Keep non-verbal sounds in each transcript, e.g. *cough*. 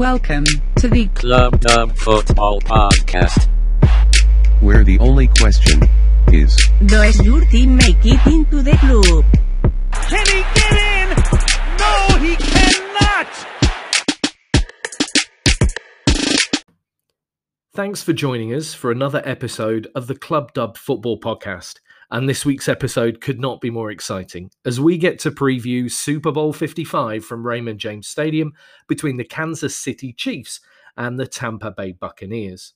Welcome to the Club Dub Football Podcast. where the only question is Does your team make it into the club? Can he get in? No, he cannot! Thanks for joining us for another episode of the Club Dub Football Podcast. And this week's episode could not be more exciting as we get to preview Super Bowl 55 from Raymond James Stadium between the Kansas City Chiefs and the Tampa Bay Buccaneers.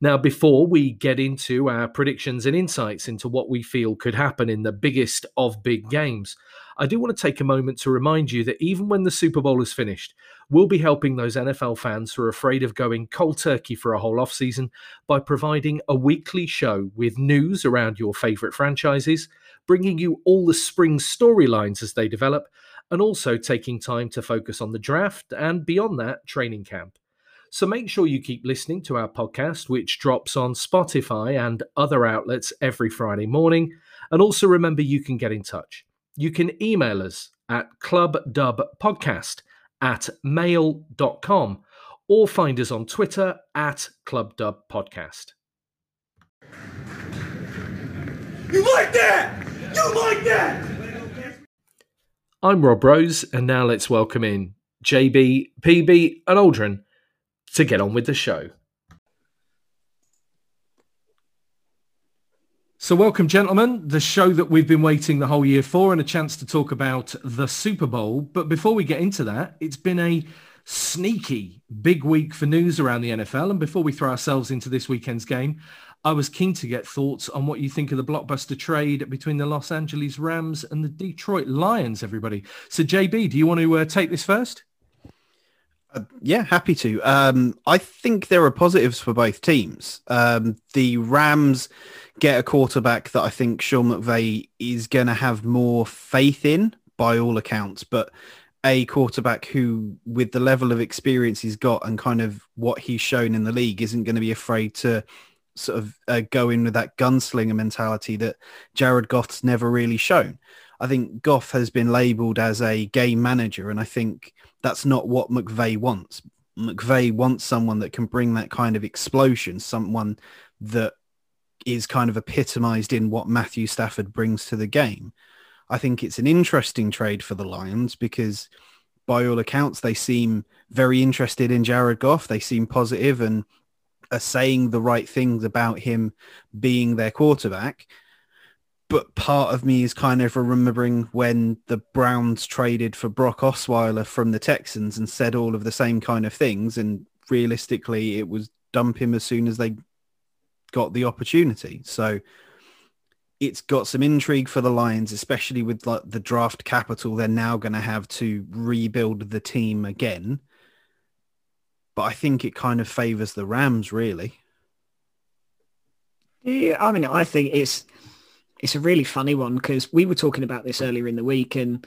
Now, before we get into our predictions and insights into what we feel could happen in the biggest of big games, I do want to take a moment to remind you that even when the Super Bowl is finished, we'll be helping those NFL fans who are afraid of going cold turkey for a whole offseason by providing a weekly show with news around your favourite franchises, bringing you all the spring storylines as they develop, and also taking time to focus on the draft and beyond that, training camp. So make sure you keep listening to our podcast, which drops on Spotify and other outlets every Friday morning. And also remember, you can get in touch. You can email us at clubdubpodcast at mail.com or find us on Twitter at clubdubpodcast. You like that? You like that? I'm Rob Rose, and now let's welcome in JB, PB, and Aldrin to get on with the show. So, welcome, gentlemen. The show that we've been waiting the whole year for, and a chance to talk about the Super Bowl. But before we get into that, it's been a sneaky big week for news around the NFL. And before we throw ourselves into this weekend's game, I was keen to get thoughts on what you think of the blockbuster trade between the Los Angeles Rams and the Detroit Lions, everybody. So, JB, do you want to uh, take this first? Uh, yeah, happy to. Um, I think there are positives for both teams. Um, the Rams get a quarterback that I think Sean McVay is going to have more faith in by all accounts, but a quarterback who, with the level of experience he's got and kind of what he's shown in the league, isn't going to be afraid to sort of uh, go in with that gunslinger mentality that Jared Goff's never really shown. I think Goff has been labeled as a game manager, and I think that's not what McVay wants. McVay wants someone that can bring that kind of explosion, someone that is kind of epitomized in what Matthew Stafford brings to the game. I think it's an interesting trade for the Lions because by all accounts, they seem very interested in Jared Goff. They seem positive and are saying the right things about him being their quarterback. But part of me is kind of remembering when the Browns traded for Brock Osweiler from the Texans and said all of the same kind of things. And realistically, it was dump him as soon as they got the opportunity. So it's got some intrigue for the Lions, especially with like the draft capital they're now going to have to rebuild the team again. But I think it kind of favors the Rams, really. Yeah, I mean, I think it's it's a really funny one because we were talking about this earlier in the week, and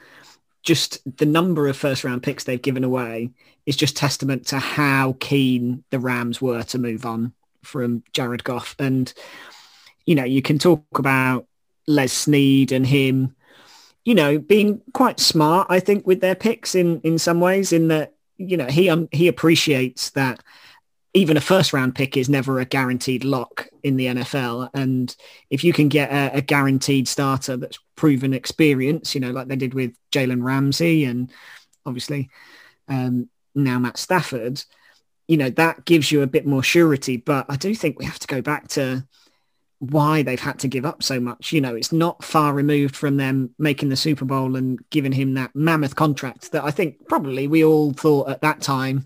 just the number of first round picks they've given away is just testament to how keen the Rams were to move on from Jared Goff. And you know, you can talk about Les Snead and him, you know, being quite smart, I think, with their picks in in some ways. In that, you know, he um, he appreciates that even a first round pick is never a guaranteed lock in the NFL. And if you can get a, a guaranteed starter that's proven experience, you know, like they did with Jalen Ramsey and obviously um, now Matt Stafford, you know, that gives you a bit more surety. But I do think we have to go back to why they've had to give up so much. You know, it's not far removed from them making the Super Bowl and giving him that mammoth contract that I think probably we all thought at that time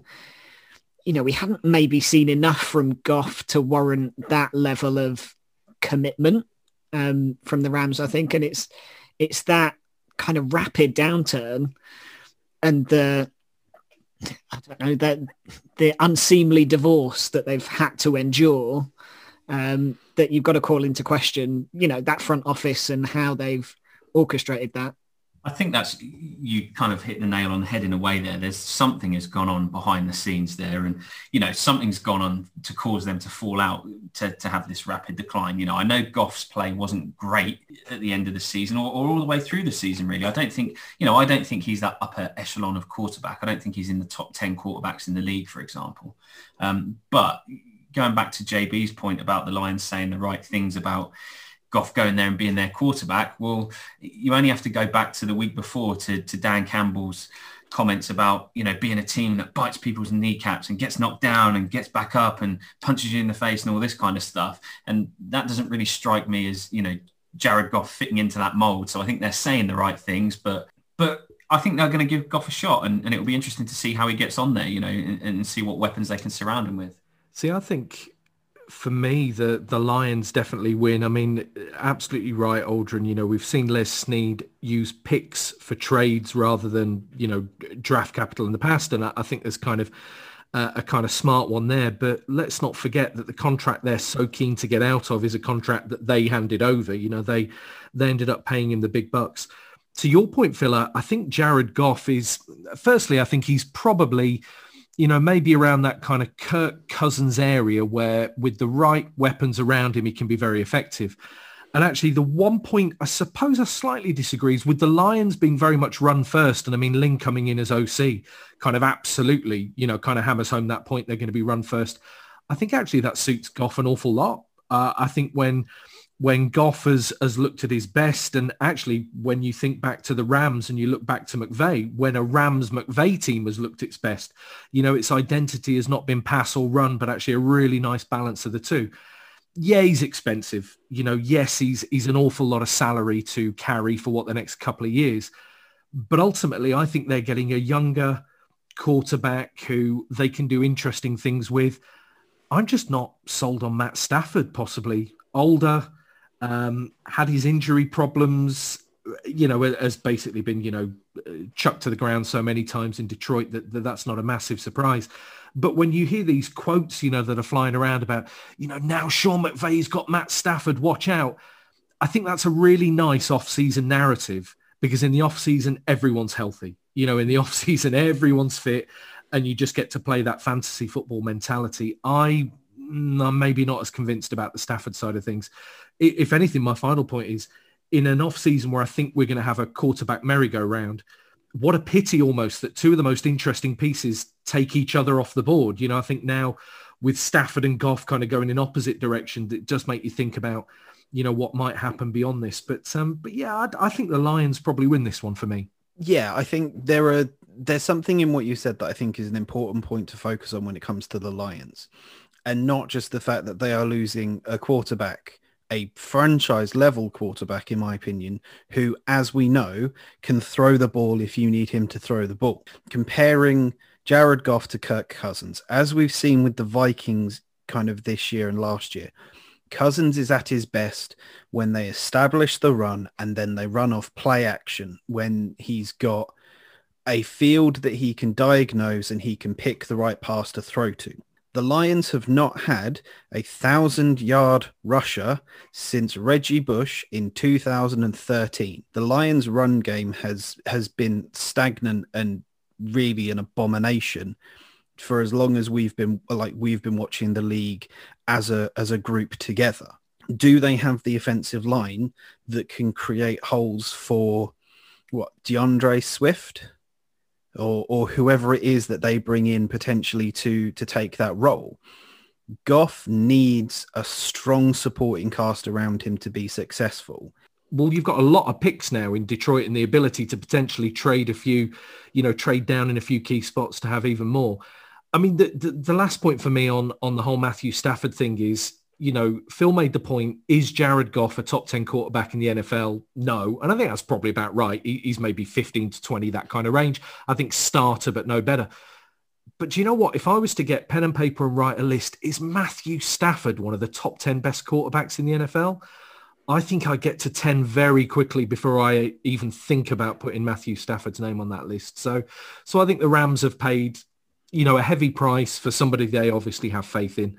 you know, we hadn't maybe seen enough from Goff to warrant that level of commitment um, from the Rams, I think. And it's it's that kind of rapid downturn and the I don't know that the unseemly divorce that they've had to endure um, that you've got to call into question, you know, that front office and how they've orchestrated that. I think that's you kind of hit the nail on the head in a way there. There's something has gone on behind the scenes there, and you know something's gone on to cause them to fall out to, to have this rapid decline. You know, I know Goff's play wasn't great at the end of the season or, or all the way through the season. Really, I don't think you know I don't think he's that upper echelon of quarterback. I don't think he's in the top ten quarterbacks in the league, for example. Um, but going back to JB's point about the Lions saying the right things about Goff going there and being their quarterback, well, you only have to go back to the week before to, to Dan Campbell's comments about, you know, being a team that bites people's kneecaps and gets knocked down and gets back up and punches you in the face and all this kind of stuff. And that doesn't really strike me as, you know, Jared Goff fitting into that mold. So I think they're saying the right things, but but I think they're going to give Goff a shot and, and it'll be interesting to see how he gets on there, you know, and, and see what weapons they can surround him with. See, I think for me, the the Lions definitely win. I mean, absolutely right, Aldrin. You know, we've seen Les Snead use picks for trades rather than you know draft capital in the past, and I, I think there's kind of uh, a kind of smart one there. But let's not forget that the contract they're so keen to get out of is a contract that they handed over. You know, they they ended up paying him the big bucks. To your point, Phil, I think Jared Goff is. Firstly, I think he's probably you know, maybe around that kind of Kirk Cousins area where with the right weapons around him, he can be very effective. And actually, the one point I suppose I slightly disagrees with the Lions being very much run first. And I mean, Lynn coming in as OC kind of absolutely, you know, kind of hammers home that point. They're going to be run first. I think actually that suits Goff an awful lot. Uh, I think when when Goff has, has looked at his best. And actually, when you think back to the Rams and you look back to McVay, when a Rams McVay team has looked its best, you know, its identity has not been pass or run, but actually a really nice balance of the two. Yeah, he's expensive. You know, yes, he's he's an awful lot of salary to carry for what the next couple of years. But ultimately, I think they're getting a younger quarterback who they can do interesting things with. I'm just not sold on Matt Stafford, possibly older, um, had his injury problems, you know, has basically been, you know, chucked to the ground so many times in Detroit that, that that's not a massive surprise. But when you hear these quotes, you know, that are flying around about, you know, now Sean McVay's got Matt Stafford, watch out. I think that's a really nice off-season narrative because in the off-season, everyone's healthy. You know, in the *laughs* off-season, everyone's fit and you just get to play that fantasy football mentality. I I'm maybe not as convinced about the Stafford side of things if anything, my final point is in an off season where I think we're going to have a quarterback merry-go-round, what a pity almost that two of the most interesting pieces take each other off the board. You know, I think now with Stafford and Goff kind of going in opposite direction, it does make you think about, you know, what might happen beyond this. But um, but yeah, I, I think the Lions probably win this one for me. Yeah, I think there are there's something in what you said that I think is an important point to focus on when it comes to the Lions, and not just the fact that they are losing a quarterback a franchise level quarterback, in my opinion, who, as we know, can throw the ball if you need him to throw the ball. Comparing Jared Goff to Kirk Cousins, as we've seen with the Vikings kind of this year and last year, Cousins is at his best when they establish the run and then they run off play action when he's got a field that he can diagnose and he can pick the right pass to throw to the Lions have not had a thousand yard rusher since Reggie Bush in 2013. The Lions run game has has been stagnant and really an abomination for as long as we've been like we've been watching the league as a as a group together. Do they have the offensive line that can create holes for what D'Andre Swift? Or or whoever it is that they bring in potentially to to take that role. Goff needs a strong supporting cast around him to be successful. Well, you've got a lot of picks now in Detroit and the ability to potentially trade a few, you know, trade down in a few key spots to have even more. I mean, the, the, the last point for me on on the whole Matthew Stafford thing is you know, Phil made the point, is Jared Goff a top 10 quarterback in the NFL? No. And I think that's probably about right. he's maybe 15 to 20, that kind of range. I think starter, but no better. But do you know what? If I was to get pen and paper and write a list, is Matthew Stafford one of the top 10 best quarterbacks in the NFL? I think I get to 10 very quickly before I even think about putting Matthew Stafford's name on that list. So, so I think the Rams have paid, you know, a heavy price for somebody they obviously have faith in.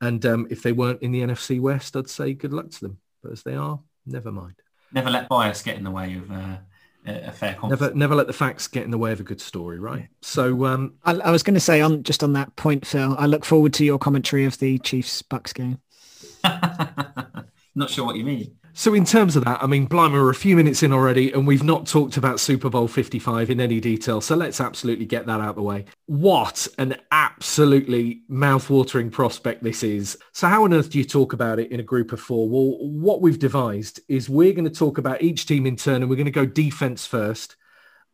And um, if they weren't in the NFC West, I'd say good luck to them. But as they are, never mind. Never let bias get in the way of uh, a, a fair confidence. Never, never let the facts get in the way of a good story, right? So, um, I, I was going to say on just on that point, Phil. I look forward to your commentary of the Chiefs Bucks game. *laughs* Not sure what you mean. So in terms of that, I mean, blimey, we're a few minutes in already and we've not talked about Super Bowl 55 in any detail. So let's absolutely get that out of the way. What an absolutely mouth-watering prospect this is. So how on earth do you talk about it in a group of four? Well, what we've devised is we're going to talk about each team in turn and we're going to go defense first.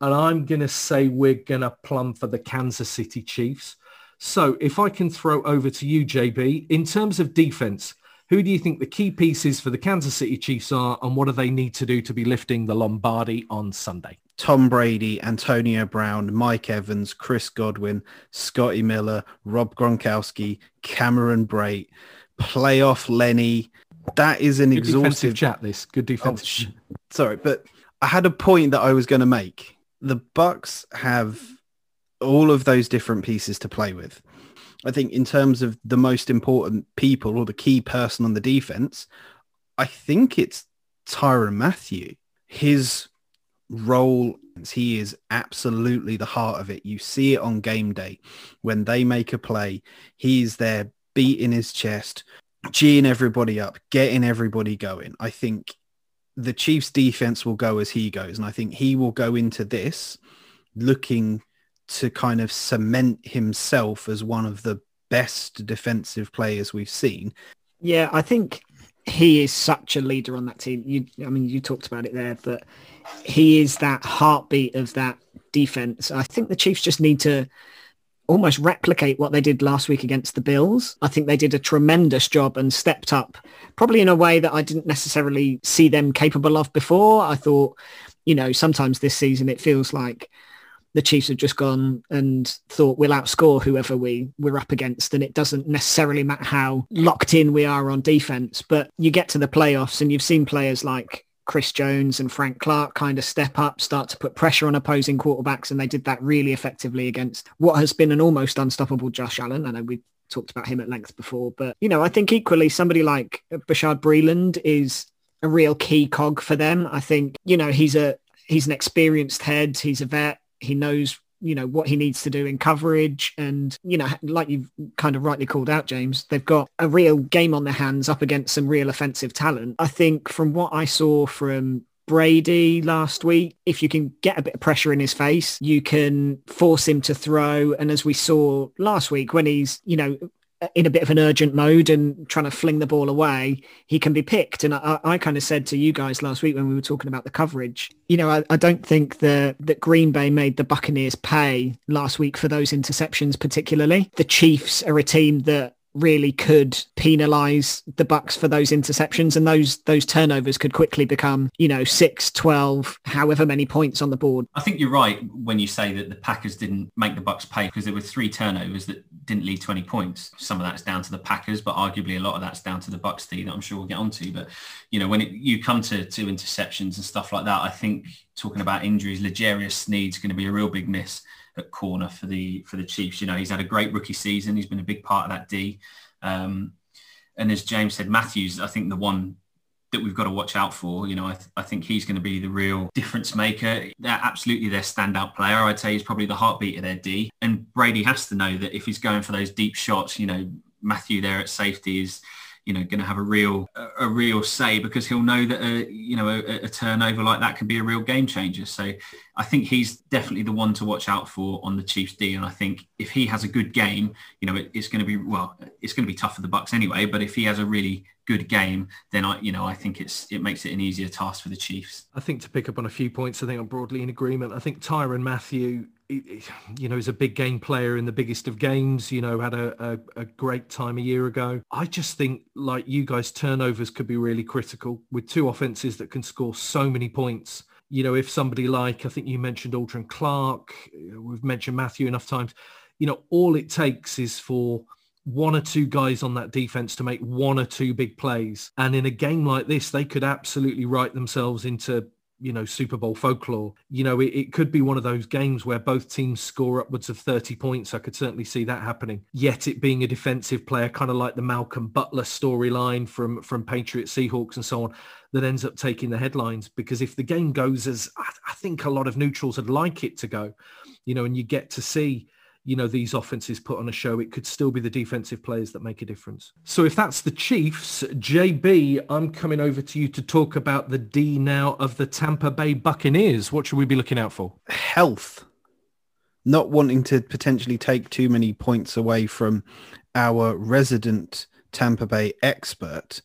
And I'm going to say we're going to plumb for the Kansas City Chiefs. So if I can throw over to you, JB, in terms of defense, who do you think the key pieces for the Kansas City Chiefs are and what do they need to do to be lifting the Lombardi on Sunday? Tom Brady, Antonio Brown, Mike Evans, Chris Godwin, Scotty Miller, Rob Gronkowski, Cameron Brate, playoff Lenny. That is an Good exhaustive chat, this. Good Oh, sh- sorry, but I had a point that I was going to make. The Bucks have all of those different pieces to play with. I think in terms of the most important people or the key person on the defense, I think it's Tyrann Mathieu. His role, he is absolutely the heart of it. You see it on game day when they make a play. He's there beating his chest, geeing everybody up, getting everybody going. I think the Chiefs defense will go as he goes. And I think he will go into this looking to kind of cement himself as one of the best defensive players we've seen. Yeah, I think he is such a leader on that team. You, I mean, you talked about it there, but he is that heartbeat of that defense. I think the Chiefs just need to almost replicate what they did last week against the Bills. I think they did a tremendous job and stepped up probably in a way that I didn't necessarily see them capable of before. I thought, you know, sometimes this season it feels like the Chiefs have just gone and thought we'll outscore whoever we we're up against, and it doesn't necessarily matter how locked in we are on defense. But you get to the playoffs, and you've seen players like Chris Jones and Frank Clark kind of step up, start to put pressure on opposing quarterbacks, and they did that really effectively against what has been an almost unstoppable Josh Allen. I know we talked about him at length before, but you know, I think equally somebody like Bashaud Breeland is a real key cog for them. I think you know he's a he's an experienced head. He's a vet. He knows, you know, what he needs to do in coverage. And, you know, like you've kind of rightly called out, James, they've got a real game on their hands up against some real offensive talent. I think from what I saw from Brady last week, if you can get a bit of pressure in his face, you can force him to throw. And as we saw last week when he's, you know, in a bit of an urgent mode and trying to fling the ball away, he can be picked. And I, I kind of said to you guys last week when we were talking about the coverage, you know, I, I don't think the, that Green Bay made the Buccaneers pay last week for those interceptions particularly. The Chiefs are a team that really could penalize the bucks for those interceptions and those those turnovers could quickly become you know 6 12 however many points on the board I think you're right when you say that the Packers didn't make the Bucks pay because there were three turnovers that didn't lead to any points. Some of that's down to the Packers, but arguably a lot of that's down to the Bucks that I'm sure we'll get onto. But you know, when it, you come to to interceptions and stuff like that, I think talking about injuries, L'Jarius Sneed's going to be a real big miss at corner for the for the Chiefs. You know, he's had a great rookie season. He's been a big part of that D. Um, and as James said, Mathieu's, I think the one that we've got to watch out for. You know, I, th- I think he's going to be the real difference maker. They're absolutely their standout player. I'd say he's probably the heartbeat of their D. And Brady has to know that if he's going for those deep shots, you know, Mathieu there at safety is, you know, going to have a real a, real say because he'll know that a, you know a, a turnover like that can be a real game changer. So I think he's definitely the one to watch out for on the Chiefs D. And I think if he has a good game, you know, it, it's going to be well, it's going to be tough for the Bucks anyway. But if he has a really good game, then I, you know, I think it's it makes it an easier task for the Chiefs. I think to pick up on a few points, I think I'm broadly in agreement. I think Tyrann Mathieu, he- he- you know, is a big game player in the biggest of games. You know, had a, a, a great time a year ago. I just think, like you guys, turnovers could be really critical with two offenses that can score so many points. You know, if somebody like I think you mentioned Aldrin Clark, we've mentioned Mathieu enough times. You know, all it takes is for one or two guys on that defense to make one or two big plays. And in a game like this, they could absolutely write themselves into you know Super Bowl folklore. You know, it, it could be one of those games where both teams score upwards of 30 points. I could certainly see that happening. Yet it being a defensive player, kind of like the Malcolm Butler storyline from from Patriots Seahawks and so on, that ends up taking the headlines. Because if the game goes as I, I think a lot of neutrals would like it to go, you know, and you get to see you know these offenses put on a show it could still be the defensive players that make a difference. So if that's the chiefs jb i'm coming over to you to talk about the d now of the tampa bay buccaneers. What should we be looking out for? Health. Not wanting to potentially take too many points away from our resident tampa bay expert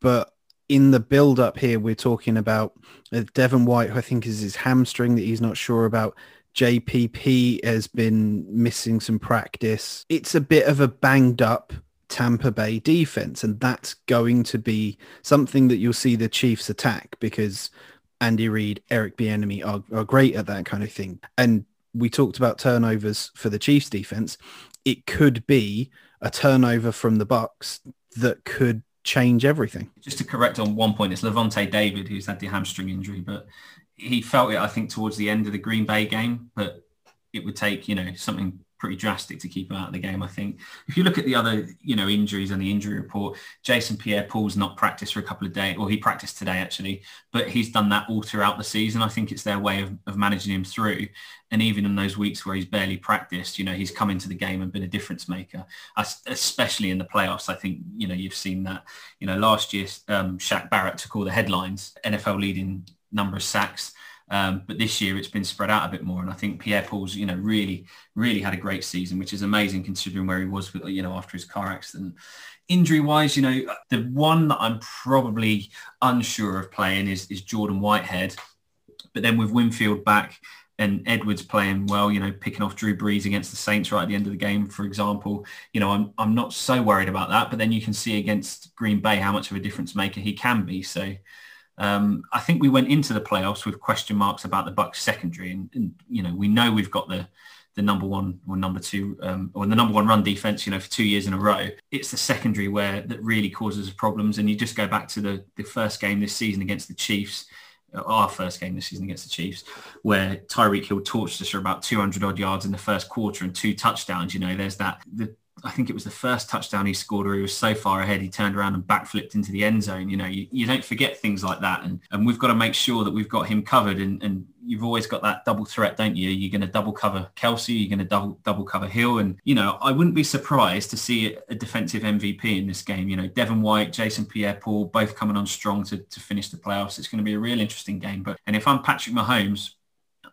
but in the build up here we're talking about uh, devin white who i think is his hamstring that he's not sure about JPP has been missing some practice. It's a bit of a banged up Tampa Bay defense, and that's going to be something that you'll see the Chiefs attack because Andy Reid, Eric Bieniemy are, are great at that kind of thing. And we talked about turnovers for the Chiefs defense. It could be a turnover from the Bucks that could change everything. Just to correct on one point, it's Lavonte David who's had the hamstring injury, but he felt it, I think, towards the end of the Green Bay game, but it would take, you know, something pretty drastic to keep him out of the game. I think if you look at the other, you know, injuries and the injury report, Jason Pierre-Paul's not practiced for a couple of days, or he practiced today actually, but he's done that all throughout the season. I think it's their way of, of managing him through. And even in those weeks where he's barely practiced, you know, he's come into the game and been a difference maker, especially in the playoffs. I think, you know, you've seen that, you know, last year, um, Shaq Barrett took all the headlines, NFL leading number of sacks. Um, but this year it's been spread out a bit more. And I think Pierre Paul's, you know, really, really had a great season, which is amazing considering where he was, you know, after his car accident. Injury wise, you know, the one that I'm probably unsure of playing is, is Jordan Whitehead. But then with Winfield back and Edwards playing well, you know, picking off Drew Brees against the Saints right at the end of the game, for example, you know, I'm, I'm not so worried about that. But then you can see against Green Bay how much of a difference maker he can be. So, um, I think we went into the playoffs with question marks about the Bucks secondary, and, and you know we know we've got the the number one or number two um, or the number one run defense, you know, for two years in a row. It's the secondary where that really causes problems. And you just go back to the the first game this season against the Chiefs, uh, our first game this season against the Chiefs, where Tyreek Hill torched us for about 200 odd yards in the first quarter and two touchdowns. You know, there's that the I think it was the first touchdown he scored where he was so far ahead he turned around and backflipped into the end zone. You know, you, you don't forget things like that. And, and we've got to make sure that we've got him covered. And, and you've always got that double threat, don't you? You're going to double cover Kelce, you're going to double double cover Hill. And, you know, I wouldn't be surprised to see a defensive MVP in this game. You know, Devin White, Jason Pierre-Paul, both coming on strong to, to finish the playoffs. It's going to be a real interesting game. But And if I'm Patrick Mahomes,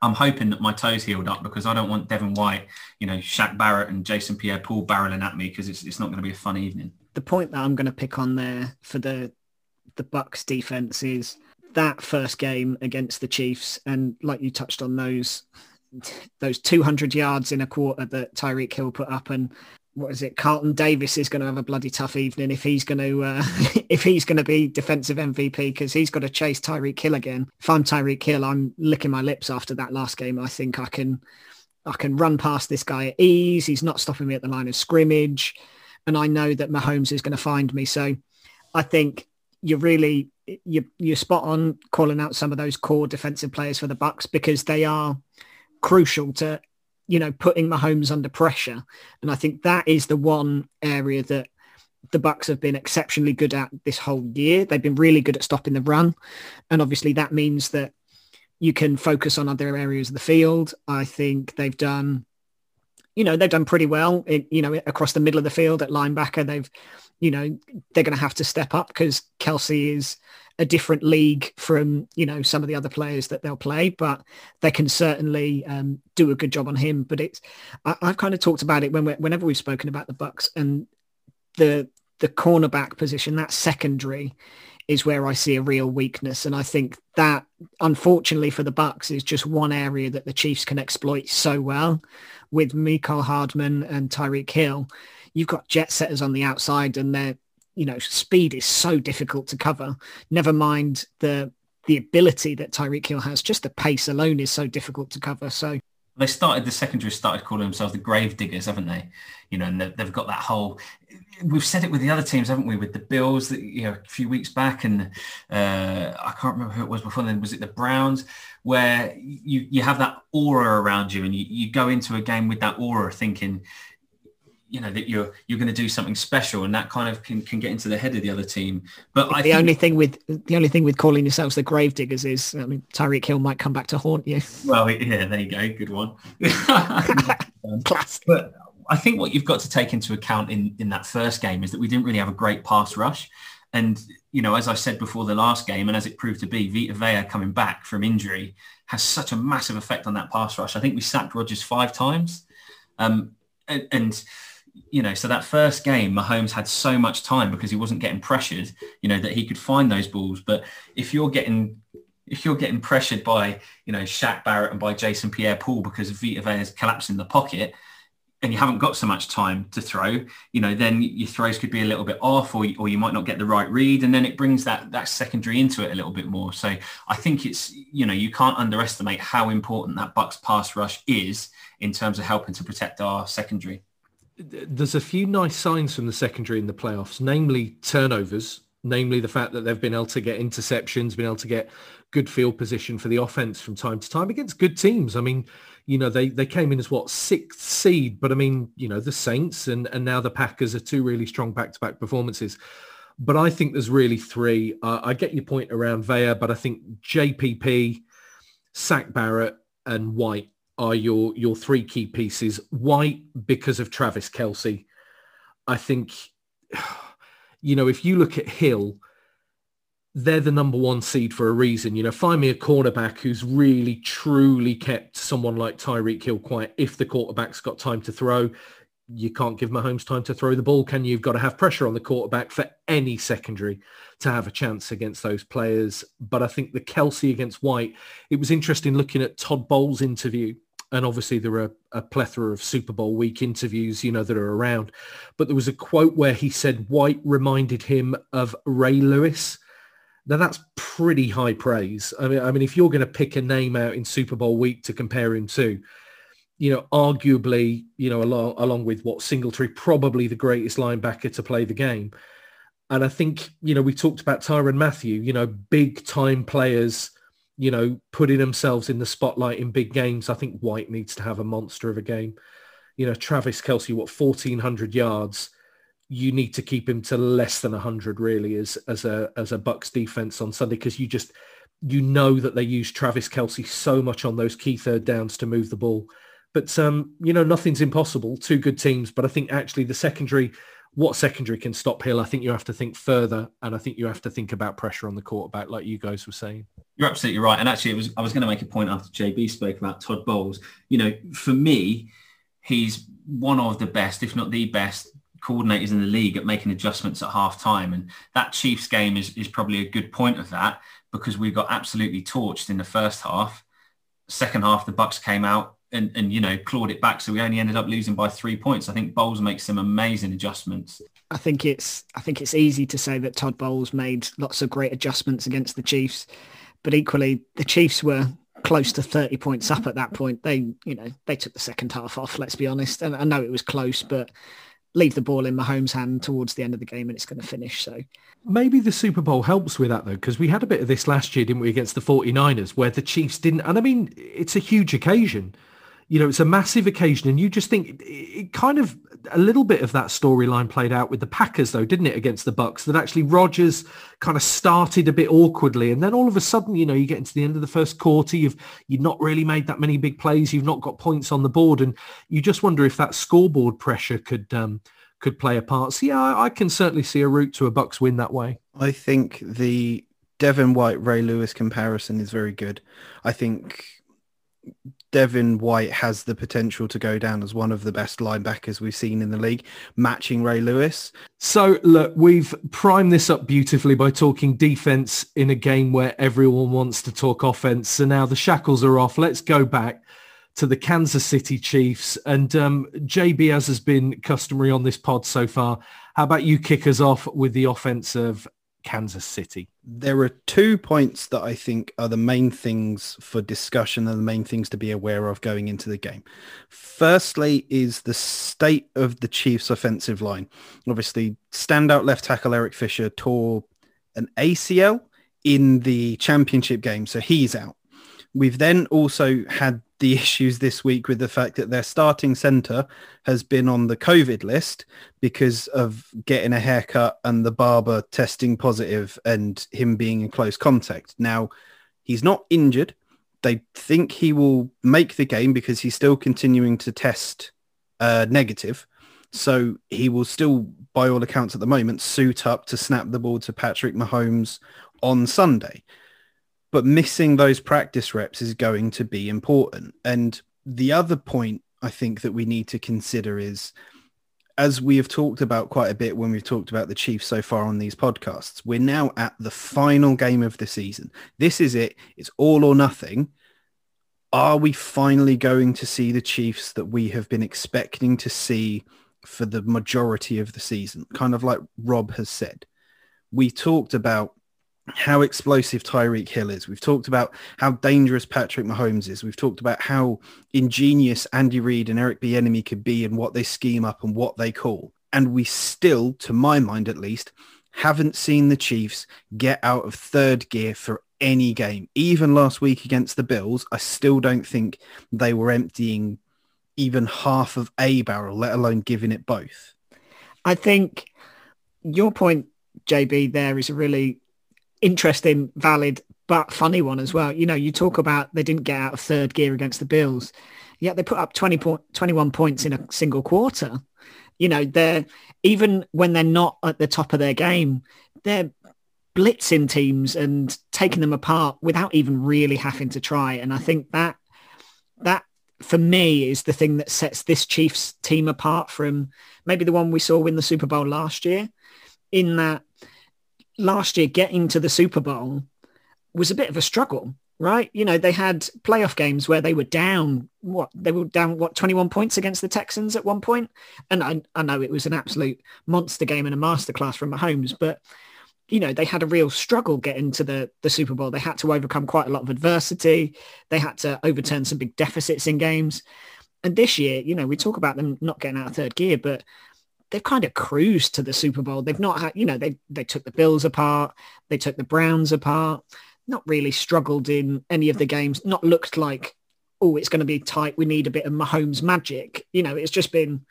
I'm hoping that my toes healed up because I don't want Devin White, you know, Shaq Barrett and Jason Pierre-Paul barreling at me because it's, it's not going to be a fun evening. The point that I'm going to pick on there for the the Bucks defense is that first game against the Chiefs, and like you touched on those those 200 yards in a quarter that Tyreek Hill put up, and what is it? Carlton Davis is going to have a bloody tough evening if he's going to uh, *laughs* if he's going to be defensive MVP because he's got to chase Tyreek Hill again. If I'm Tyreek Hill, I'm licking my lips after that last game. I think I can I can run past this guy at ease. He's not stopping me at the line of scrimmage, and I know that Mahomes is going to find me. So I think you're really you you're spot on calling out some of those core defensive players for the Bucks because they are crucial to you know, putting Mahomes under pressure. And I think that is the one area that the Bucks have been exceptionally good at this whole year. They've been really good at stopping the run. And obviously that means that you can focus on other areas of the field. I think they've done, you know, they've done pretty well, in, you know, across the middle of the field at linebacker. They've, you know, they're going to have to step up because Kelce is a different league from you know some of the other players that they'll play, but they can certainly um, do a good job on him. But it's I, have kind of talked about it when whenever we've spoken about the Bucks and the the cornerback position, that secondary is where I see a real weakness, and I think that unfortunately for the Bucks is just one area that the Chiefs can exploit so well with Mecole Hardman and Tyreek Hill. You've got jet setters on the outside, and they're you know, speed is so difficult to cover. Never mind the the ability that Tyreek Hill has. Just the pace alone is so difficult to cover. So they started the secondary started calling themselves the grave diggers, haven't they? You know, and they've, got that whole. We've said it with the other teams, haven't we? With the Bills, that you know, a few weeks back, and uh, I can't remember who it was before then. Was it the Browns? Where you you have that aura around you, and you, you go into a game with that aura, thinking, you know, that you're you're going to do something special, and that kind of can, can get into the head of the other team. But I the think, only thing with the only thing with calling yourselves the grave diggers is I mean Tyreek Hill might come back to haunt you. well, yeah, there you go, good one. *laughs* *laughs* Classic. But I think what you've got to take into account in, in that first game is that we didn't really have a great pass rush. And, you know, as I said before the last game, and as it proved to be, Vita Vea coming back from injury has such a massive effect on that pass rush. I think we sacked Rodgers five times. Um, and, and, you know, so that first game, Mahomes had so much time because he wasn't getting pressured, you know, that he could find those balls. But if you're getting if you're getting pressured by, you know, Shaq Barrett and by Jason Pierre-Paul because Vita Vea is collapsing the pocket, and you haven't got so much time to throw, you know, then your throws could be a little bit off or, or you might not get the right read. And then it brings that, that secondary into it a little bit more. So I think it's, you know, you can't underestimate how important that Bucks pass rush is in terms of helping to protect our secondary. There's a few nice signs from the secondary in the playoffs, namely turnovers, namely the fact that they've been able to get interceptions, been able to get good field position for the offense from time to time against good teams. I mean, you know, they, they came in as what sixth seed, but I mean, you know, the Saints and, and now the Packers are two really strong back-to-back performances. But I think there's really three. Uh, I get your point around Vea, but I think JPP, Shaq Barrett and White are your your three key pieces. White because of Travis Kelce. I think, *sighs* you know, if you look at Hill, they're the number one seed for a reason. You know, find me a cornerback who's really truly kept someone like Tyreek Hill quiet. If the quarterback's got time to throw, you can't give Mahomes time to throw the ball, can you? You've got to have pressure on the quarterback for any secondary to have a chance against those players. But I think the Kelce against White, it was interesting looking at Todd Bowles' interview. And obviously there are a plethora of Super Bowl week interviews, you know, that are around. But there was a quote where he said White reminded him of Ray Lewis. Now that's pretty high praise. I mean, I mean, if you're going to pick a name out in Super Bowl week to compare him to, you know, arguably, you know, along along with what Singletary, probably the greatest linebacker to play the game. And I think, you know, we talked about Tyrann Mathieu, you know, big time players, you know, putting themselves in the spotlight in big games. I think White needs to have a monster of a game. You know, Travis Kelce, what, 1,400 yards you need to keep him to less than 100 really as as a as a bucks defense on sunday because you just you know that they use travis kelce so much on those key third downs to move the ball but um you know nothing's impossible two good teams but i think actually the secondary what secondary can stop hill i think you have to think further and i think you have to think about pressure on the quarterback like you guys were saying You're absolutely right. And actually, it was I was going to make a point after JB spoke about Todd Bowles. You know, for me, he's one of the best, if not the best, coordinators in the league at making adjustments at half time. And that Chiefs game is, is probably a good point of that because we got absolutely torched in the first half. Second half, the Bucks came out and, and, you know, clawed it back. So we only ended up losing by three points. I think Bowles makes some amazing adjustments. I think it's I think it's easy to say that Todd Bowles made lots of great adjustments against the Chiefs, but equally the Chiefs were close to 30 points up at that point. They, you know, they took the second half off, let's be honest. And I know it was close, but leave the ball in Mahomes' hand towards the end of the game and it's going to finish. So maybe the Super Bowl helps with that though, because we had a bit of this last year, didn't we, against the 49ers, where the Chiefs didn't. And I mean, it's a huge occasion. You know, it's a massive occasion. And you just think it, it kind of a little bit of that storyline played out with the Packers though, didn't it, against the Bucks? That actually Rodgers kind of started a bit awkwardly. And then all of a sudden, you know, you get into the end of the first quarter, you've you've not really made that many big plays, you've not got points on the board. And you just wonder if that scoreboard pressure could um could play a part. So yeah, I, I can certainly see a route to a Bucks win that way. I think the Devin White Ray Lewis comparison is very good. I think Devin White has the potential to go down as one of the best linebackers we've seen in the league, matching Ray Lewis. So look, we've primed this up beautifully by talking defense in a game where everyone wants to talk offense. So now the shackles are off. Let's go back to the Kansas City Chiefs. And um, JB, as has been customary on this pod so far, how about you kick us off with the offense of Kansas City. There are two points that I think are the main things for discussion and the main things to be aware of going into the game. Firstly is the state of the Chiefs offensive line. Obviously, standout left tackle Eric Fisher tore an ACL in the championship game, so he's out. We've then also had the *laughs* issues this week with the fact that their starting centre has been on the COVID list because of getting a haircut and the barber testing positive and him being in close contact. Now, he's not injured. They think he will make the game because he's still continuing to test uh, negative. So he will still, by all accounts at the moment, suit up to snap the ball to Patrick Mahomes on Sunday but missing those practice reps is going to be important. And the other point I think that we need to consider is, as we have talked about quite a bit when we've talked about the Chiefs so far on these podcasts, we're now at the final game of the season. This is it. It's all or nothing. Are we finally going to see the Chiefs that we have been expecting to see for the majority of the season? Kind of like Rob has said. We talked about how explosive Tyreek Hill is. We've talked about how dangerous Patrick Mahomes is. We've talked about how ingenious Andy Reid and Eric Bieniemy could be and what they scheme up and what they call. And we still, to my mind at least, haven't seen the Chiefs get out of third gear for any game. Even last week against the Bills, I still don't think they were emptying even half of a barrel, let alone giving it both. I think your point, JB, there is a really interesting, valid, but funny one as well. You know, you talk about they didn't get out of third gear against the Bills, yet they put up 20 po- 21 points in a single quarter. You know, they're even when they're not at the top of their game, they're blitzing teams and taking them apart without even really having to try. And I think that that for me is the thing that sets this Chiefs team apart from maybe the one we saw win the Super Bowl last year in that last year getting to the Super Bowl was a bit of a struggle, right? You know, they had playoff games where they were down, what, they were down, what, 21 points against the Texans at one point? And I, I know it was an absolute monster game and a masterclass from Mahomes, but, you know, they had a real struggle getting to the, the Super Bowl. They had to overcome quite a lot of adversity. They had to overturn some big deficits in games. And this year, you know, we talk about them not getting out of third gear, but they've kind of cruised to the Super Bowl. They've not had, you know, they they took the Bills apart, they took the Browns apart, not really struggled in any of the games, not looked like, oh, it's going to be tight. We need a bit of Mahomes magic. You know, it's just been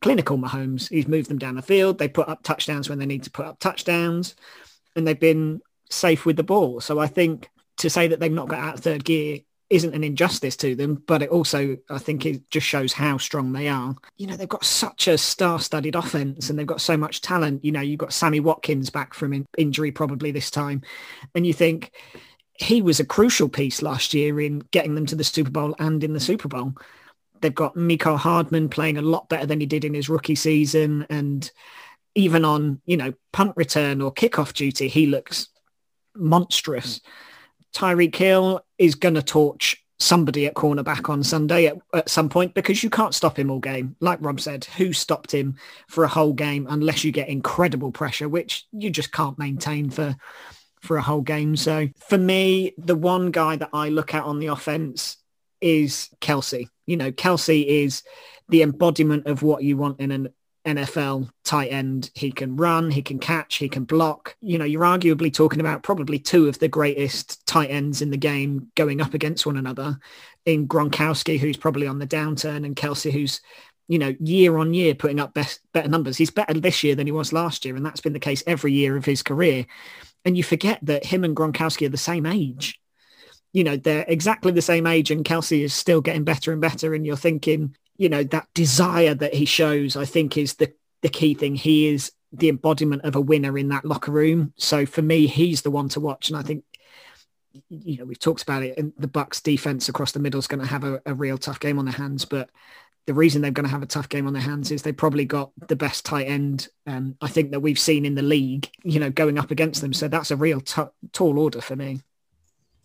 clinical Mahomes. He's moved them down the field. They put up touchdowns when they need to put up touchdowns, and they've been safe with the ball. So I think to say that they've not got out of third gear isn't an injustice to them, but it also, I think it just shows how strong they are. You know, they've got such a star-studded offense and they've got so much talent. You know, you've got Sammy Watkins back from in- injury probably this time. And you think he was a crucial piece last year in getting them to the Super Bowl and in the Super Bowl. They've got Mecole Hardman playing a lot better than he did in his rookie season. And even on, you know, punt return or kickoff duty, he looks monstrous. Tyreek Hill is going to torch somebody at cornerback on Sunday at, at, some point because you can't stop him all game. Like Rob said, who stopped him for a whole game unless you get incredible pressure, which you just can't maintain for for a whole game. So for me, the one guy that I look at on the offense is Kelce. You know, Kelce is the embodiment of what you want in an NFL tight end. He can run, he can catch, he can block. You know, you're arguably talking about probably two of the greatest tight ends in the game going up against one another in Gronkowski, who's probably on the downturn, and Kelce, who's, you know, year on year putting up best, better numbers. He's better this year than he was last year, and that's been the case every year of his career. And you forget that him and Gronkowski are the same age you know, they're exactly the same age and kelce is still getting better and better. And you're thinking, you know, that desire that he shows, I think is the, the key thing. He is the embodiment of a winner in that locker room. So for me, he's the one to watch. And I think, you know, we've talked about it and the bucks defense across the middle is going to have a, a real tough game on their hands. But the reason they're going to have a tough game on their hands is they probably got the best tight end um, I think that we've seen in the league, you know, going up against them. So that's a real t- tall order for me.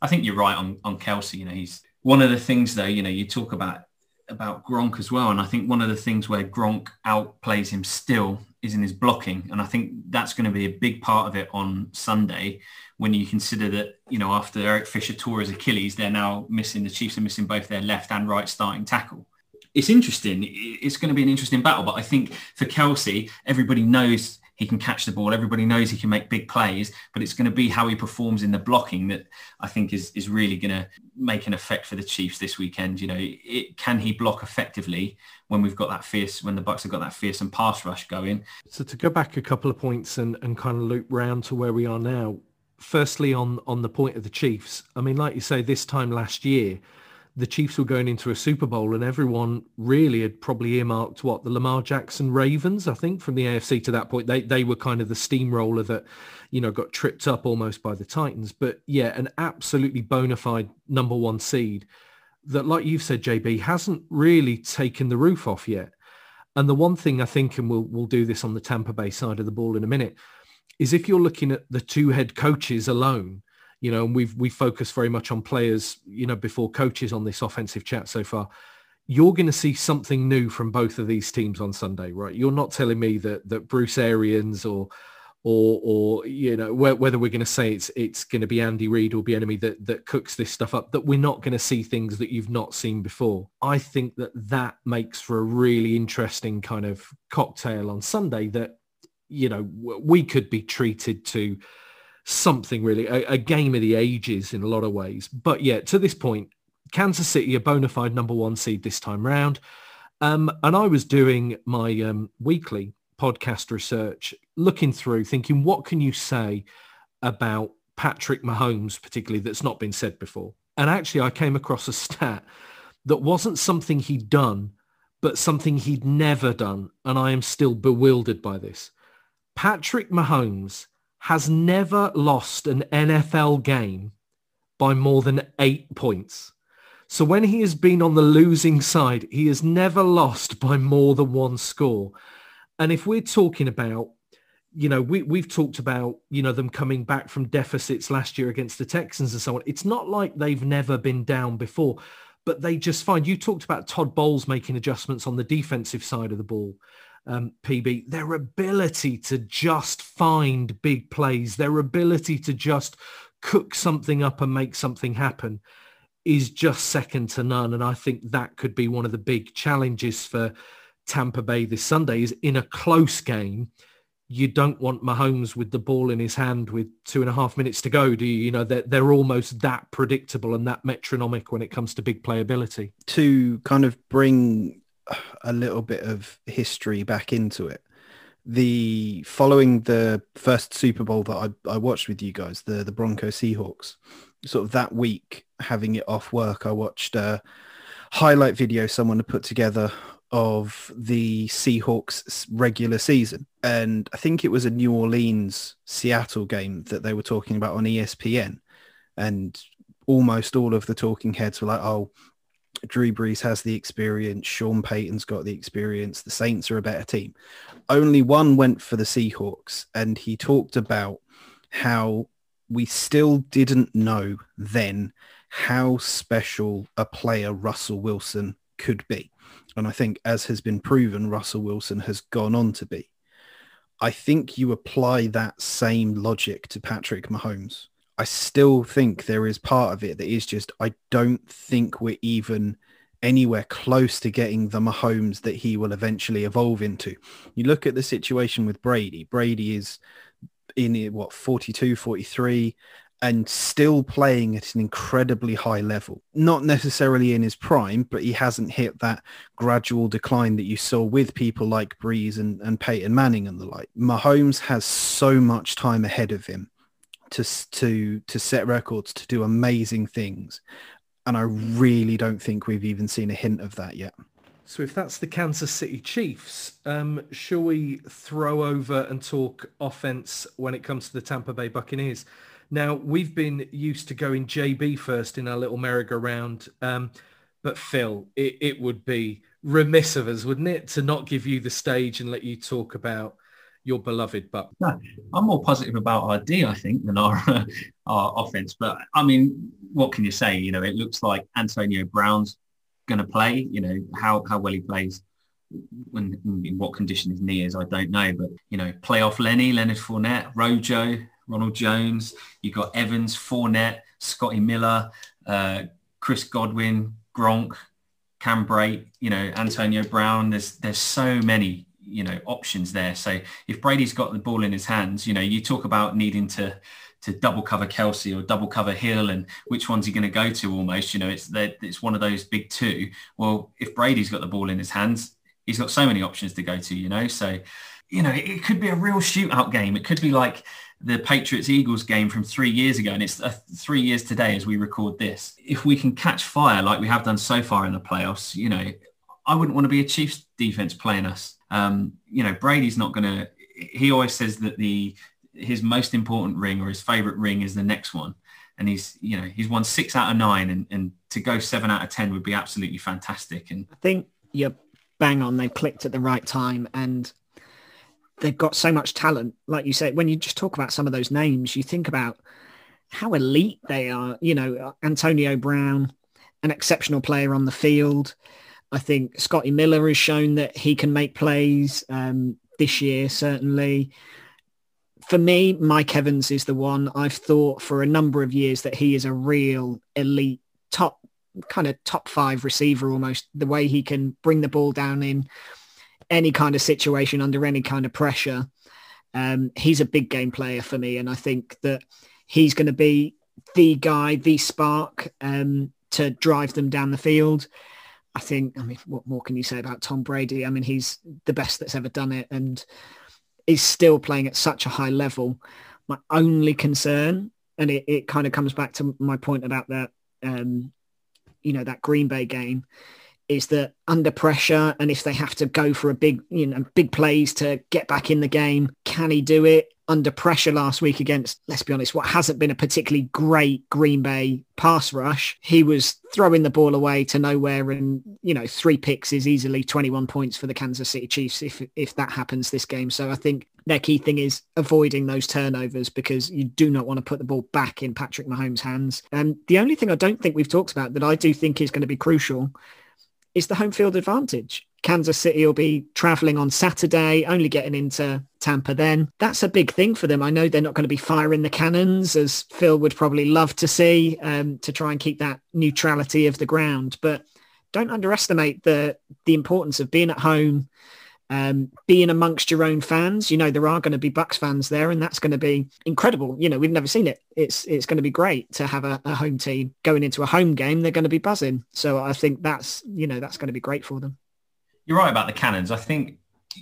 I think you're right on, on Kelce. You know, he's one of the things though, you know, you talk about about Gronk as well. And I think one of the things where Gronk outplays him still is in his blocking, and I think that's going to be a big part of it on Sunday. When you consider that, you know, after Eric Fisher tore his Achilles, they're now missing the Chiefs are missing both their left and right starting tackle. It's interesting. It's going to be an interesting battle, but I think for Kelce, everybody knows he can catch the ball. Everybody knows he can make big plays, but it's going to be how he performs in the blocking that I think is is really going to make an effect for the Chiefs this weekend. You know, it, can he block effectively when we've got that fierce when the Bucks have got that fearsome pass rush going? So to go back a couple of points and, and kind of loop round to where we are now. Firstly, on on the point of the Chiefs, I mean, like you say, this time last year the Chiefs were going into a Super Bowl and everyone really had probably earmarked what the Lamar Jackson Ravens, I think, from the AFC to that point. They they were kind of the steamroller that, you know, got tripped up almost by the Titans. But yeah, an absolutely bona fide number one seed that, like you've said, JB, hasn't really taken the roof off yet. And the one thing I think, and we'll we'll do this on the Tampa Bay side of the ball in a minute, is if you're looking at the two head coaches alone, you know, and we've we focused very much on players, you know, before coaches on this offensive chat so far. You're going to see something new from both of these teams on Sunday, right? You're not telling me that that Bruce Arians or or or you know whether we're going to say it's it's going to be Andy Reid or Bieniemy that that cooks this stuff up that we're not going to see things that you've not seen before. I think that that makes for a really interesting kind of cocktail on Sunday that you know we could be treated to something really, a, a game of the ages in a lot of ways. But yeah, to this point, Kansas City a bona fide number one seed this time round. Um, and I was doing my um, weekly podcast research, looking through, thinking, what can you say about Patrick Mahomes, particularly that's not been said before? And actually, I came across a stat that wasn't something he'd done, but something he'd never done. And I am still bewildered by this. Patrick Mahomes has never lost an NFL game by more than eight points. So when he has been on the losing side, he has never lost by more than one score. And if we're talking about, you know, we, we've talked about, you know, them coming back from deficits last year against the Texans and so on. It's not like they've never been down before, but they just find, you talked about Todd Bowles making adjustments on the defensive side of the ball um, PB, their ability to just find big plays, their ability to just cook something up and make something happen is just second to none. And I think that could be one of the big challenges for Tampa Bay this Sunday is in a close game. You don't want Mahomes with the ball in his hand with two and a half minutes to go, do you? You know, they're, they're almost that predictable and that metronomic when it comes to big playability. To kind of bring a little bit of history back into it. The following the first Super Bowl that I, I watched with you guys, the the Broncos Seahawks, sort of that week having it off work, I watched a highlight video someone had put together of the Seahawks regular season. And I think it was a New Orleans Seattle game that they were talking about on ESPN. And almost all of the talking heads were like, oh, Drew Brees has the experience. Sean Payton's got the experience. The Saints are a better team. Only one went for the Seahawks, and he talked about how we still didn't know then how special a player Russell Wilson could be. And I think, as has been proven, Russell Wilson has gone on to be. I think you apply that same logic to Patrick Mahomes. I still think there is part of it that is just I don't think we're even anywhere close to getting the Mahomes that he will eventually evolve into. You look at the situation with Brady. Brady is in what 42, 43 and still playing at an incredibly high level. Not necessarily in his prime, but he hasn't hit that gradual decline that you saw with people like Brees and, and Peyton Manning and the like. Mahomes has so much time ahead of him to to to set records, to do amazing things, and I really don't think we've even seen a hint of that yet. So if that's the Kansas City Chiefs, um, shall we throw over and talk offense when it comes to the Tampa Bay Buccaneers? Now we've been used to going JB first in our little merry-go-round, um, but Phil, it, it would be remiss of us, wouldn't it, to not give you the stage and let you talk about your beloved Buck? No, I'm more positive about our D, I think, than our *laughs* our offense. But I mean, what can you say? You know, it looks like Antonio Brown's going to play. You know how how well he plays when in what condition his knee is, I don't know. But you know, playoff Lenny, Leonard Fournette, Rojo, Ronald Jones. You've got Evans, Fournette, Scotty Miller, uh, Chris Godwin, Gronk, Cam you know, Antonio Brown. There's there's so many you know options there. So if Brady's got the ball in his hands, you know, you talk about needing to to double cover Kelce or double cover Hill and which one's he going to go to almost, you know, it's it's one of those big two. Well, if Brady's got the ball in his hands, he's got so many options to go to, you know. So, you know, it, it could be a real shootout game. It could be like the Patriots Eagles game from three years ago, and it's uh, three years today as we record this. If we can catch fire like we have done so far in the playoffs, you know, I wouldn't want to be a Chiefs defense playing us. Um, you know, Brady's not going to. He always says that the his most important ring or his favorite ring is the next one, and he's you know he's won six out of nine, and, and to go seven out of ten would be absolutely fantastic. And I think you're bang on. They clicked at the right time, and they've got so much talent. Like you said, when you just talk about some of those names, you think about how elite they are. You know, Antonio Brown, an exceptional player on the field. I think Scotty Miller has shown that he can make plays um, this year, certainly. For me, Mike Evans is the one I've thought for a number of years that he is a real elite top kind of top five receiver almost the way he can bring the ball down in any kind of situation under any kind of pressure. Um, he's a big game player for me, and I think that he's going to be the guy, the spark um, to drive them down the field. I think, I mean, what more can you say about Tom Brady? I mean, he's the best that's ever done it and is still playing at such a high level. My only concern, and it, it kind of comes back to my point about that, um, you know, that Green Bay game, is that under pressure and if they have to go for a big, you know, big plays to get back in the game, can he do it? Under pressure last week against, let's be honest, what hasn't been a particularly great Green Bay pass rush. He was throwing the ball away to nowhere and, you know, three picks is easily 21 points for the Kansas City Chiefs if, if that happens this game. So I think their key thing is avoiding those turnovers because you do not want to put the ball back in Patrick Mahomes' hands. And the only thing I don't think we've talked about that I do think is going to be crucial is the home field advantage. Kansas City will be traveling on Saturday, only getting into Tampa then. That's a big thing for them. I know they're not going to be firing the cannons as Phil would probably love to see um, to try and keep that neutrality of the ground. But don't underestimate the the importance of being at home, um, being amongst your own fans. You know, there are going to be Bucks fans there and that's going to be incredible. You know, we've never seen it. It's it's going to be great to have a, a home team going into a home game. They're going to be buzzing. So I think that's, you know, that's going to be great for them. You're right about the Cannons. I think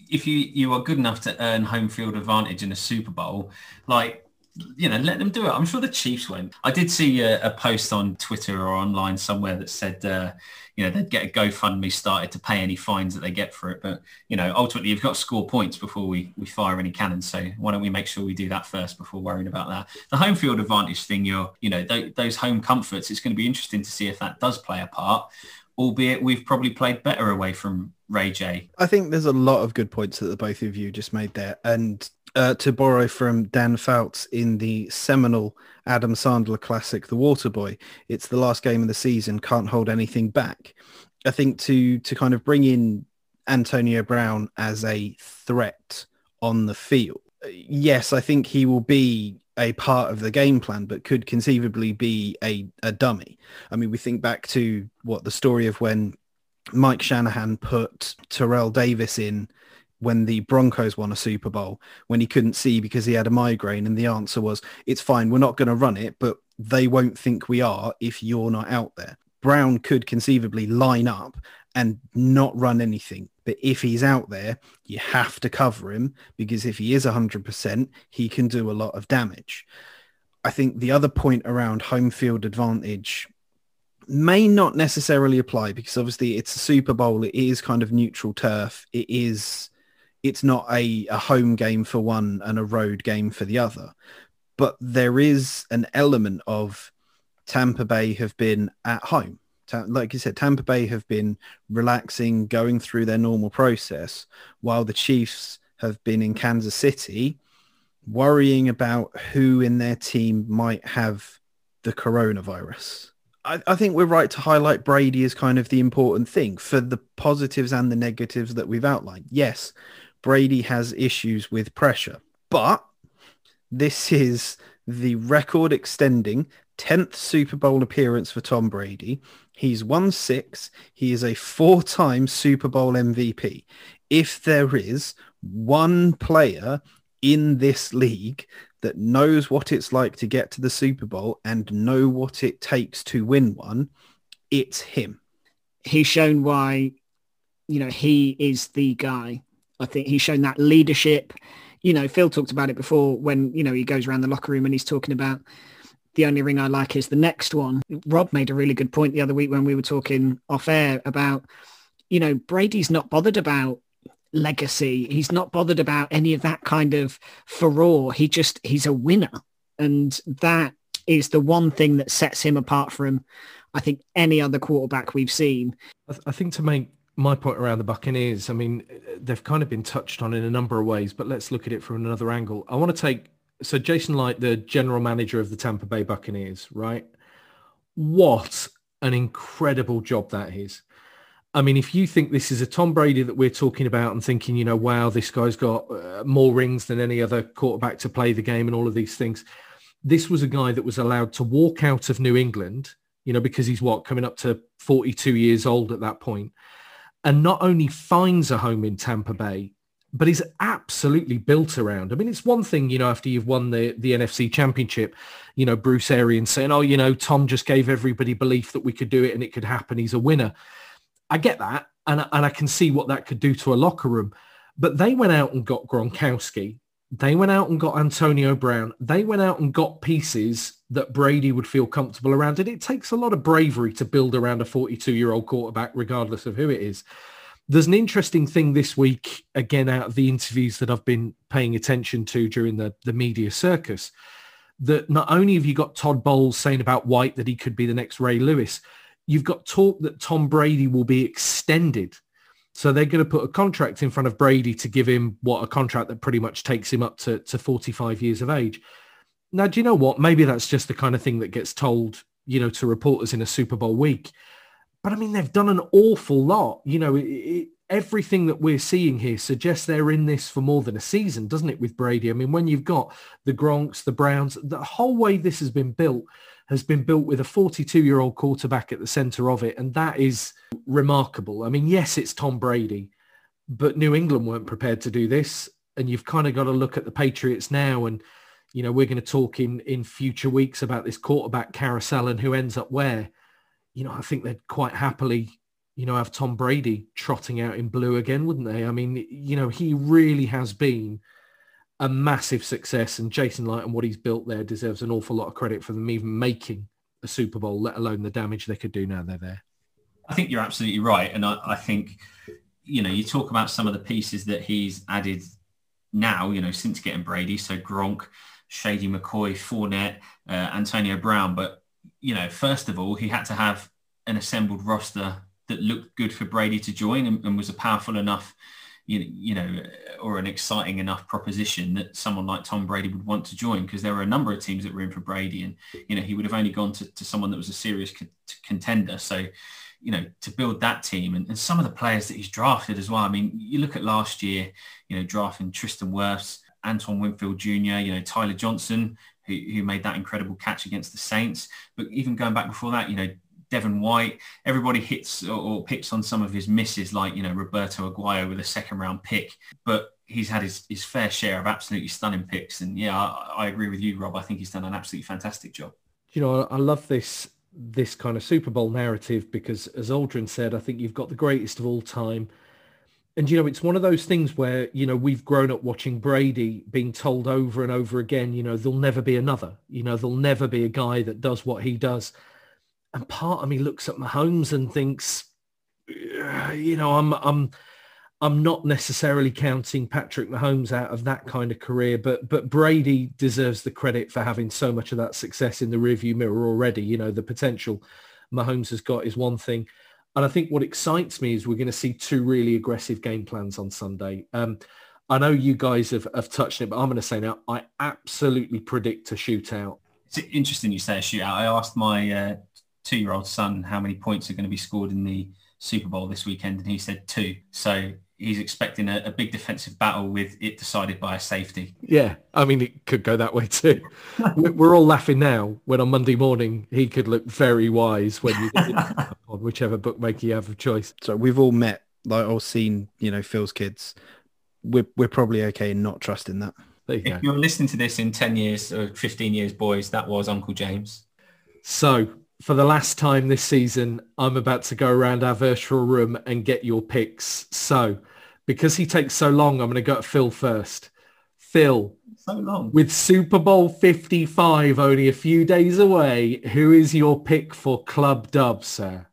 if you you are good enough to earn home field advantage in a Super Bowl, like you know, let them do it. I'm sure the Chiefs won't. I did see a, a post on Twitter or online somewhere that said, uh, you know, they'd get a GoFundMe started to pay any fines that they get for it. But you know, ultimately, you've got to score points before we we fire any cannons. So why don't we make sure we do that first before worrying about that? The home field advantage thing, you're, you know, th- those home comforts. It's going to be interesting to see if that does play a part albeit we've probably played better away from Ray J. I think there's a lot of good points that the both of you just made there. And uh, to borrow from Dan Fouts in the seminal Adam Sandler classic, The Waterboy, it's the last game of the season, can't hold anything back. I think to to kind of bring in Antonio Brown as a threat on the field, yes, I think he will be a part of the game plan, but could conceivably be a, a dummy. I mean, we think back to what the story of when Mike Shanahan put Terrell Davis in when the Broncos won a Super Bowl when he couldn't see because he had a migraine and the answer was it's fine we're not going to run it but they won't think we are if you're not out there. Brown could conceivably line up and not run anything but if he's out there you have to cover him because if he is 100% he can do a lot of damage. I think the other point around home field advantage may not necessarily apply because obviously it's a Super Bowl. It is kind of neutral turf. It is, it's not a, a home game for one and a road game for the other. But there is an element of Tampa Bay have been at home. Like you said, Tampa Bay have been relaxing, going through their normal process, while the Chiefs have been in Kansas City, worrying about who in their team might have the coronavirus I, I think we're right to highlight Brady as kind of the important thing for the positives and the negatives that we've outlined. Yes, Brady has issues with pressure, but this is the record extending 10th Super Bowl appearance for Tom Brady. He's won six. He is a four-time Super Bowl MVP. If there is one player in this league that knows what it's like to get to the Super Bowl and know what it takes to win one, it's him. He's shown why, you know, he is the guy. I think he's shown that leadership. You know, Phil talked about it before when, you know, he goes around the locker room and he's talking about the only ring I like is the next one. Rob made a really good point the other week when we were talking off air about, you know, Brady's not bothered about legacy. He's not bothered about any of that kind of furore. He just, he's a winner. And that is the one thing that sets him apart from, I think, any other quarterback we've seen. I, th- I think to make my point around the Buccaneers, I mean, they've kind of been touched on in a number of ways, but let's look at it from another angle. I want to take so Jason Licht, the general manager of the Tampa Bay Buccaneers, right? What an incredible job that is. I mean, if you think this is a Tom Brady that we're talking about and thinking, you know, wow, this guy's got uh, more rings than any other quarterback to play the game and all of these things, this was a guy that was allowed to walk out of New England, you know, because he's what, coming up to 42 years old at that point, and not only finds a home in Tampa Bay, but is absolutely built around. I mean, it's one thing, you know, after you've won the, the NFC championship, you know, Bruce Arians saying, oh, you know, Tom just gave everybody belief that we could do it and it could happen. He's a winner. I get that. And, and I can see what that could do to a locker room. But they went out and got Gronkowski. They went out and got Antonio Brown. They went out and got pieces that Brady would feel comfortable around. And it takes a lot of bravery to build around a 42-year-old quarterback, regardless of who it is. There's an interesting thing this week, again, out of the interviews that I've been paying attention to during the, the media circus, that not only have you got Todd Bowles saying about White that he could be the next Ray Lewis, you've got talk that Tom Brady will be extended. So they're going to put a contract in front of Brady to give him what a contract that pretty much takes him up to, to 45 years of age. Now, do you know what? Maybe that's just the kind of thing that gets told, you know, to reporters in a Super Bowl week. But I mean, they've done an awful lot. You know, it, it, everything that we're seeing here suggests they're in this for more than a season, doesn't it, with Brady? I mean, when you've got the Gronks, the Browns, the whole way this has been built has been built with a 42-year-old quarterback at the center of it. And that is remarkable. I mean, yes, it's Tom Brady, but New England weren't prepared to do this. And you've kind of got to look at the Patriots now. And, you know, we're going to talk in, in future weeks about this quarterback carousel and who ends up where you know, I think they'd quite happily, you know, have Tom Brady trotting out in blue again, wouldn't they? I mean, you know, he really has been a massive success and Jason Licht and what he's built there deserves an awful lot of credit for them even making a Super Bowl, let alone the damage they could do now they're there. I think you're absolutely right. And I, I think, you know, you talk about some of the pieces that he's added now, you know, since getting Brady. So Gronk, Shady McCoy, Fournette, uh, Antonio Brown. But you know, first of all, he had to have an assembled roster that looked good for Brady to join and, and was a powerful enough, you, you know, or an exciting enough proposition that someone like Tom Brady would want to join because there were a number of teams that were in for Brady and, you know, he would have only gone to, to someone that was a serious co- contender. So, you know, to build that team and, and some of the players that he's drafted as well. I mean, you look at last year, you know, drafting Tristan Wirfs, Antoine Winfield Jr., you know, Tyler Johnson, who, who made that incredible catch against the Saints. But even going back before that, you know, Devin White, everybody hits or, or picks on some of his misses, like, you know, Roberto Aguayo with a second round pick. But he's had his, his fair share of absolutely stunning picks. And yeah, I, I agree with you, Rob. I think he's done an absolutely fantastic job. You know, I love this this kind of Super Bowl narrative because, as Aldrin said, I think you've got the greatest of all time and you know it's one of those things where you know we've grown up watching Brady being told over and over again you know there'll never be another you know there'll never be a guy that does what he does and part of me looks at Mahomes and thinks you know I'm I'm I'm not necessarily counting Patrick Mahomes out of that kind of career but but Brady deserves the credit for having so much of that success in the rearview mirror already you know the potential Mahomes has got is one thing and I think what excites me is we're going to see two really aggressive game plans on Sunday. Um, I know you guys have, have touched it, but I'm going to say now, I absolutely predict a shootout. It's interesting you say a shootout. I asked my uh, two-year-old son how many points are going to be scored in the Super Bowl this weekend, and he said two. So he's expecting a, a big defensive battle with it decided by a safety. Yeah, I mean, it could go that way too. *laughs* We- We're all laughing now when on Monday morning he could look very wise when you *laughs* on whichever bookmaker you have of choice. So we've all met, like, or seen, you know, Phil's kids. We're we're probably okay in not trusting that. There you go. If you're listening to this in 10 years or 15 years, boys, that was Uncle James. So for the last time this season, I'm about to go around our virtual room and get your picks. So because he takes so long, I'm going to go to Phil first. Phil, So long. with Super Bowl 55 only a few days away, who is your pick for club dub, sir?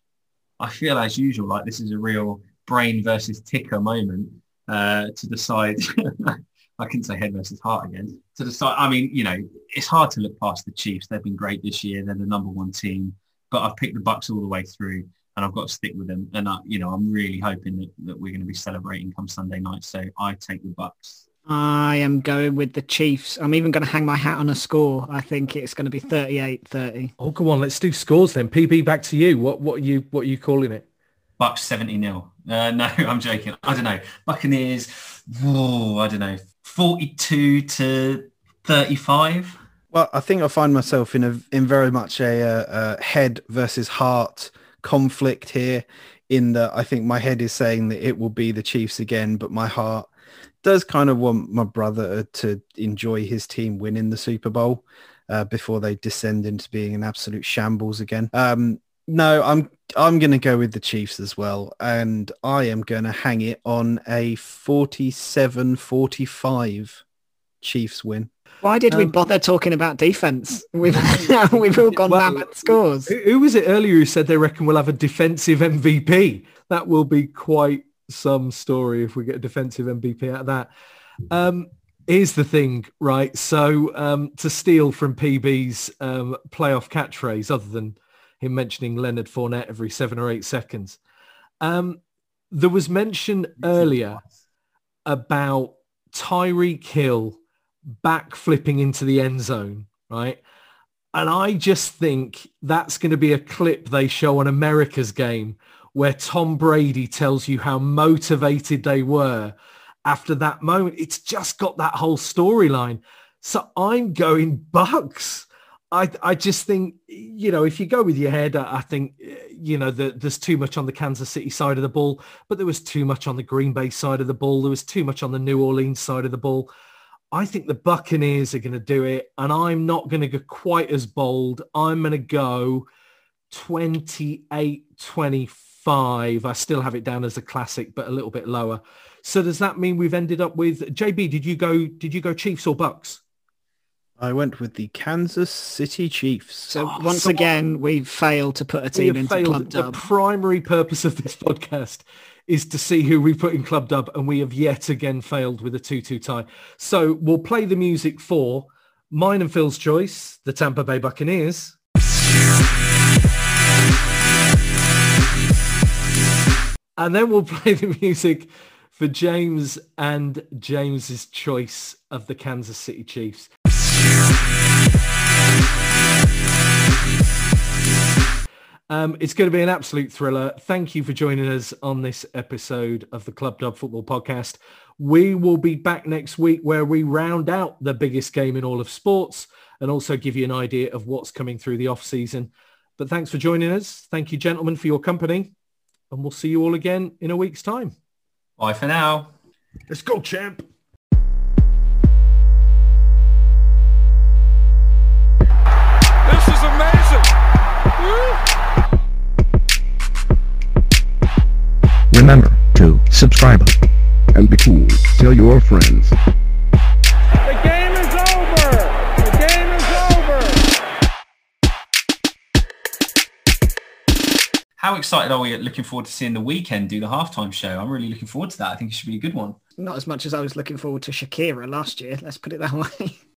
I feel as usual like this is a real brain versus ticker moment uh, to decide. *laughs* I couldn't say head versus heart again. To decide, I mean, you know, it's hard to look past the Chiefs. They've been great this year. They're the number one team, but I've picked the Bucks all the way through, and I've got to stick with them. And I, you know, I'm really hoping that, that we're going to be celebrating come Sunday night. So I take the Bucks. I am going with the Chiefs. I'm even going to hang my hat on a score. I think it's going to be 38-30. Oh, go on, let's do scores then. PB, back to you. What what are you what are you calling it? Bucks 70 nil. Uh, no, *laughs* I'm joking. I don't know. Buccaneers, oh, I don't know, 42 to 35. Well, I think I find myself in a in very much a, uh head versus heart conflict here. In that, I think my head is saying that it will be the Chiefs again, but my heart does kind of want my brother to enjoy his team winning the Super Bowl uh, before they descend into being an absolute shambles again. Um, no, I'm I'm going to go with the Chiefs as well, and I am going to hang it on a 47-45 Chiefs win. Why did we Um, bother talking about defense? *laughs* We've *laughs* we've all gone Well, down at scores. Who, who was it earlier who said they reckon we'll have a defensive MVP? That will be quite some story if we get a defensive MVP out of that. Um, here's the thing, right? So um, to steal from PB's um, playoff catchphrase, other than him mentioning Leonard Fournette every seven or eight seconds, um, there was mention earlier about Tyreek Hill backflipping into the end zone, right? And I just think that's going to be a clip they show on America's game where Tom Brady tells you how motivated they were after that moment. It's just got that whole storyline. So I'm going Bucks. I, I just think, you know, if you go with your head, I, I think, eh, you know, the, there's too much on the Kansas City side of the ball, but there was too much on the Green Bay side of the ball. There was too much on the New Orleans side of the ball. I think the Buccaneers are going to do it, and I'm not going to go quite as bold. I'm going to go 28-25. I still have it down as a classic, but a little bit lower. So does that mean we've ended up with JB? Did you go? Did you go Chiefs or Bucks? I went with the Kansas City Chiefs. So Oh, once so- again, we've failed to put a team into failed. club The primary purpose of this podcast is to see who we put in club dub, and we have yet again failed with a 2-2 tie. So we'll play the music for mine and Phil's choice, the Tampa Bay Buccaneers. And then we'll *laughs* play the music for James and James's choice of the Kansas City Chiefs. Um, it's going to be an absolute thriller. Thank you for joining us on this episode of the Club Dub Football Podcast. We will be back next week where we round out the biggest game in all of sports and also give you an idea of what's coming through the off season. But thanks for joining us. Thank you, gentlemen, for your company. And we'll see you all again in a week's time. Bye for now. Let's go, champ. To subscribe. and be cool. Tell your friends. The game is over. The game is over. How excited are we at looking forward to seeing The Weeknd do the halftime show? I'm really looking forward to that. I think it should be a good one. Not as much as I was looking forward to Shakira last year. Let's put it that *laughs* way.